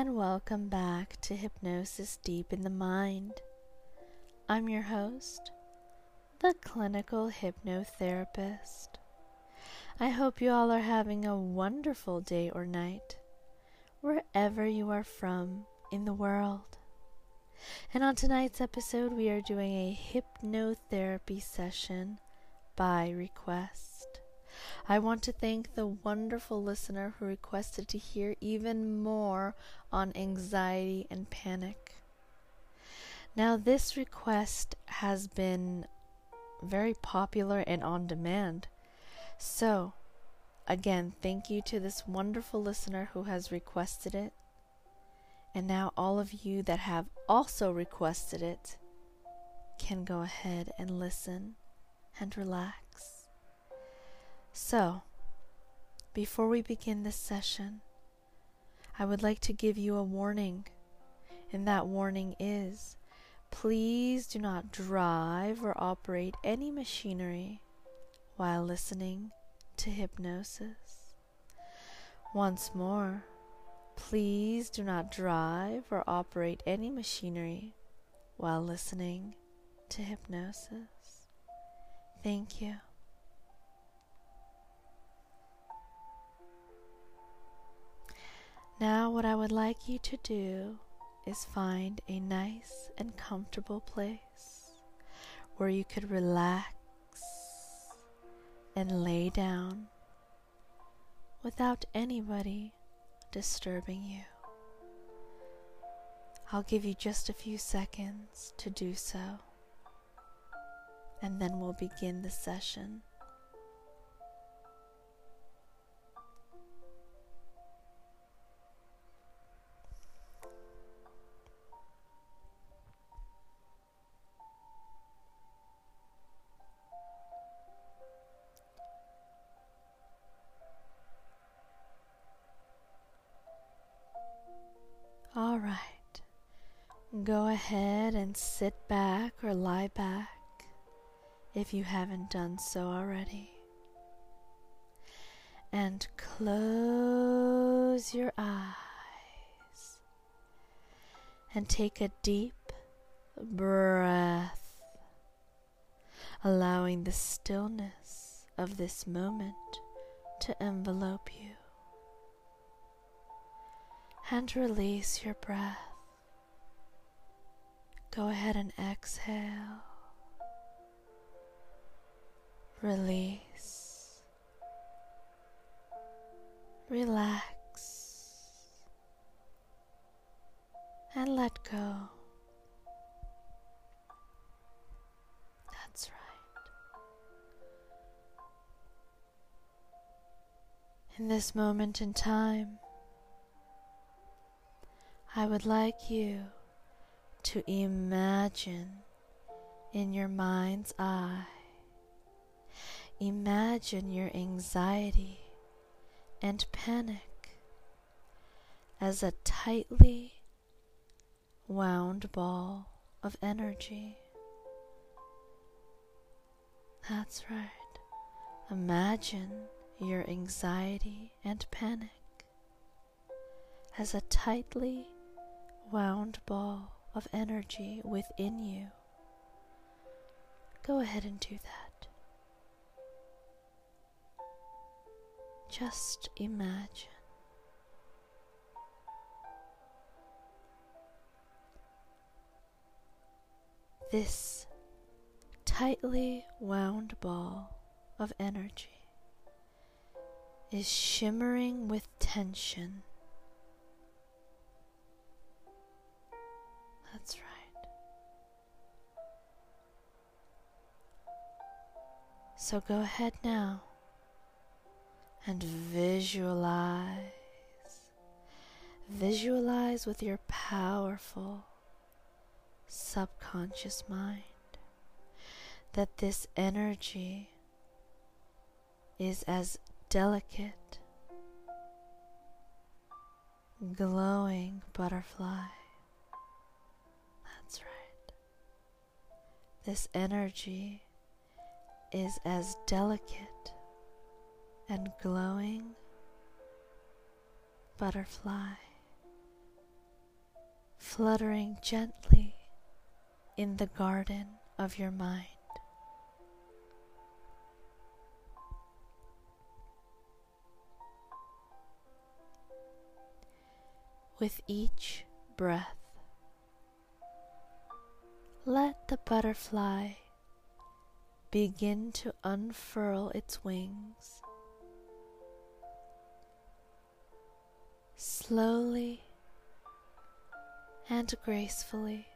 and welcome back to Hypnosis Deep in the Mind. I'm your host, the clinical hypnotherapist. I hope you all are having a wonderful day or night, wherever you are from in the world. And on tonight's episode, we are doing a hypnotherapy session by request. I want to thank the wonderful listener who requested to hear even more on anxiety and panic. Now, this request has been very popular and on demand. So, again, thank you to this wonderful listener who has requested it. And now, all of you that have also requested it can go ahead and listen and relax. So, before we begin this session, I would like to give you a warning, and that warning is please do not drive or operate any machinery while listening to hypnosis. Once more, please do not drive or operate any machinery while listening to hypnosis. Thank you. Now, what I would like you to do is find a nice and comfortable place where you could relax and lay down without anybody disturbing you. I'll give you just a few seconds to do so, and then we'll begin the session. Right. Go ahead and sit back or lie back if you haven't done so already. And close your eyes and take a deep breath, allowing the stillness of this moment to envelope you and release your breath. Go ahead and exhale. Release. Relax. And let go. That's right. In this moment in time, I would like you to imagine in your mind's eye, imagine your anxiety and panic as a tightly wound ball of energy. That's right. Imagine your anxiety and panic as a tightly wound ball of energy within you. Go ahead and do that. Just imagine. This tightly wound ball of energy is shimmering with tension So go ahead now and visualize. Visualize with your powerful subconscious mind that this energy is as delicate, glowing butterfly That's right. This energy is as delicate and glowing butterfly fluttering gently in the garden of your mind. With each breath, let the butterfly begin to unfurl its wings. Slowly and gracefully.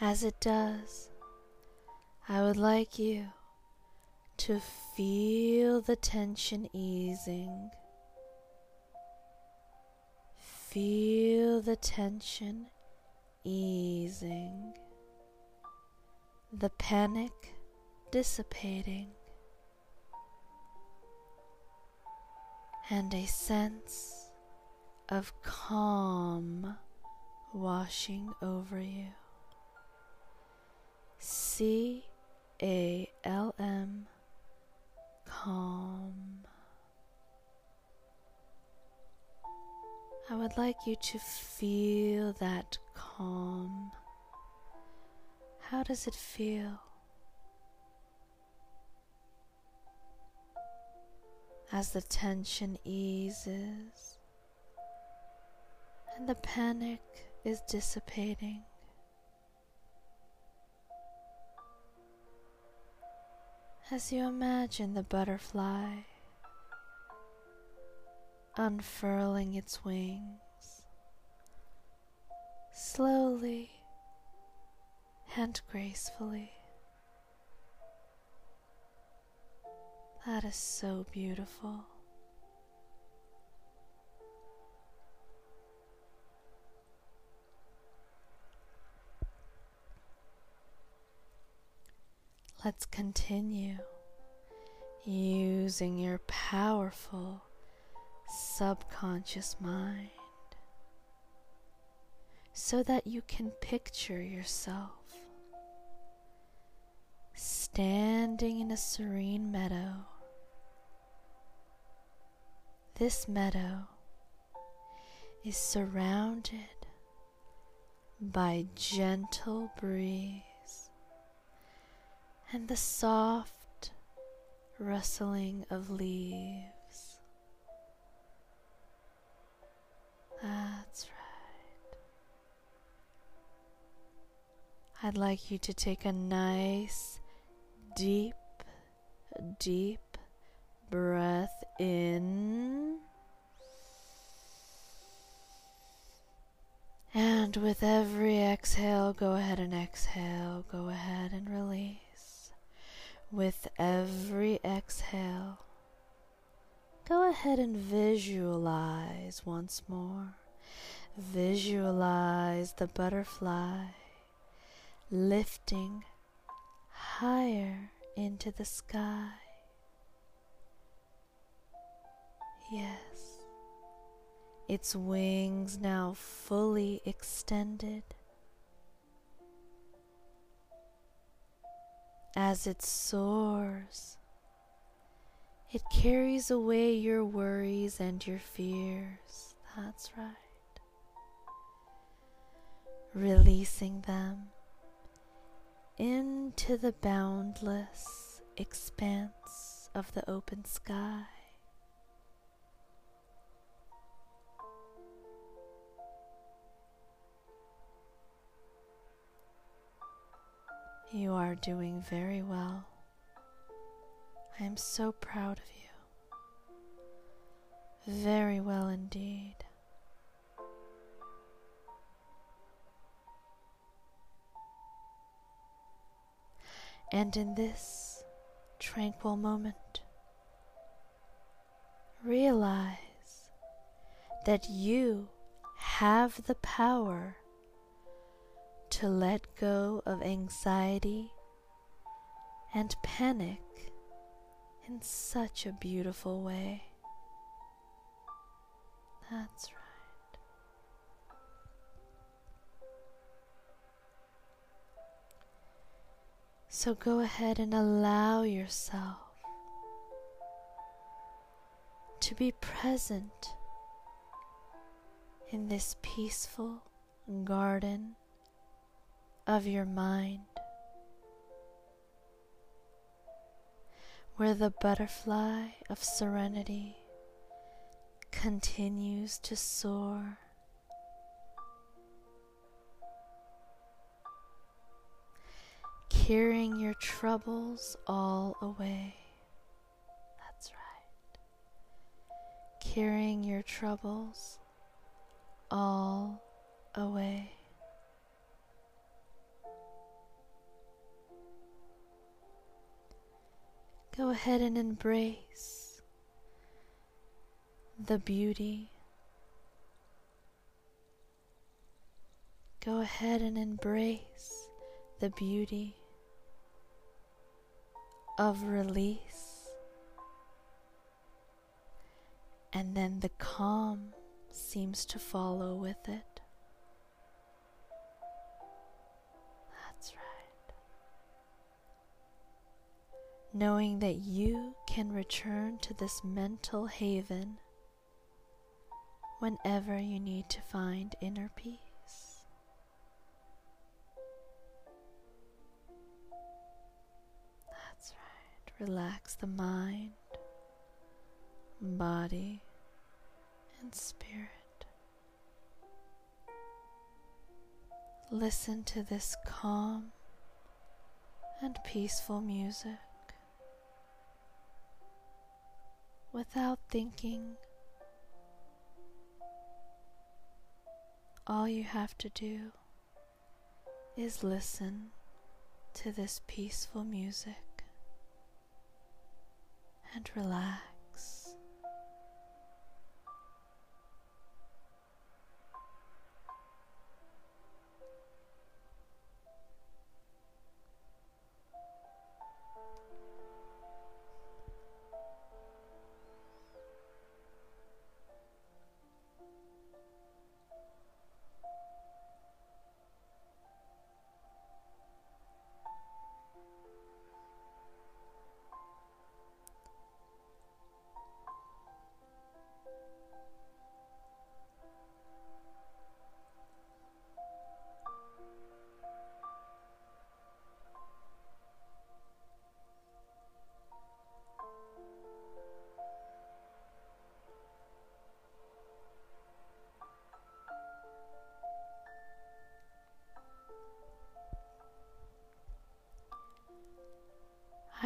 As it does, I would like you to feel the tension easing. Feel the tension easing, the panic dissipating, and a sense of calm washing over you. C A L M, calm. I would like you to feel that calm. How does it feel? As the tension eases and the panic is dissipating. As you imagine the butterfly unfurling its wings slowly and gracefully. That is so beautiful. Let's continue using your powerful subconscious mind so that you can picture yourself standing in a serene meadow. This meadow is surrounded by gentle breeze and the soft rustling of leaves. That's right. I'd like you to take a nice, deep, deep breath in. And with every exhale, go ahead and exhale, go ahead and release. With every exhale, go ahead and visualize once more. Visualize the butterfly lifting higher into the sky. Yes, its wings now fully extended. As it soars, it carries away your worries and your fears. That's right. Releasing them into the boundless expanse of the open sky. You are doing very well. I am so proud of you. Very well indeed. And in this tranquil moment, realize that you have the power to let go of anxiety and panic in such a beautiful way. That's right. So go ahead and allow yourself to be present in this peaceful garden of your mind where the butterfly of serenity continues to soar. Carrying your troubles all away. That's right. Carrying your troubles all ahead and embrace the beauty. Go ahead and embrace the beauty of release. And then the calm seems to follow with it. Knowing that you can return to this mental haven whenever you need to find inner peace. That's right. Relax the mind, body, and spirit. Listen to this calm and peaceful music. Without thinking. All you have to do is listen to this peaceful music and relax.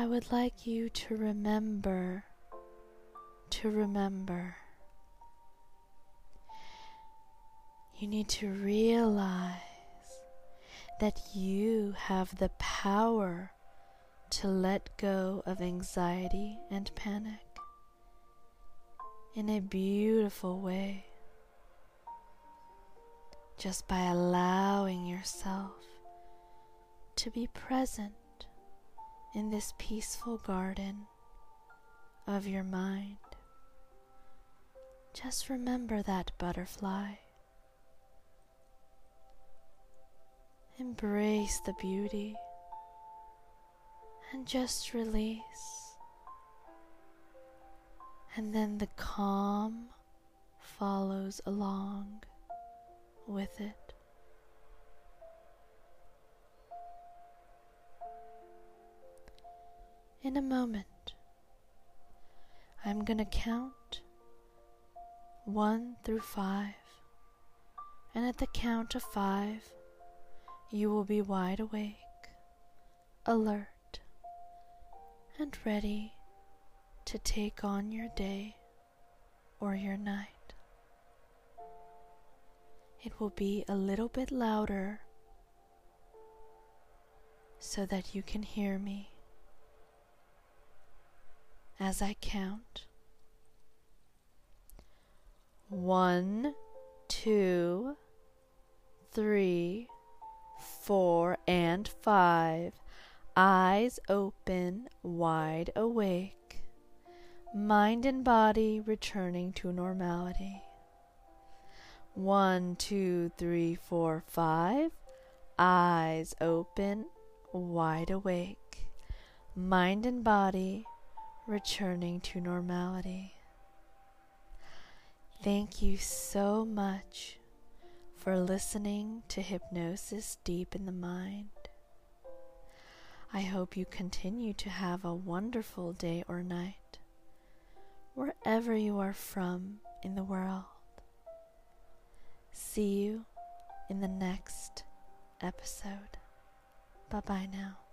I would like you to remember, to remember. You need to realize that you have the power to let go of anxiety and panic in a beautiful way just by allowing yourself to be present in this peaceful garden of your mind. Just remember that butterfly. Embrace the beauty and just release. And then the calm follows along with it. In a moment. I'm going to count one through five, and at the count of five, you will be wide awake, alert, and ready to take on your day or your night. It will be a little bit louder so that you can hear me as I count. One, two, three, four, and five. Eyes open, wide awake. Mind and body returning to normality. One, two, three, four, five. Eyes open, wide awake. Mind and body returning to normality. Thank you so much for listening to Hypnosis Deep in the Mind. I hope you continue to have a wonderful day or night, wherever you are from in the world. See you in the next episode. Bye bye now.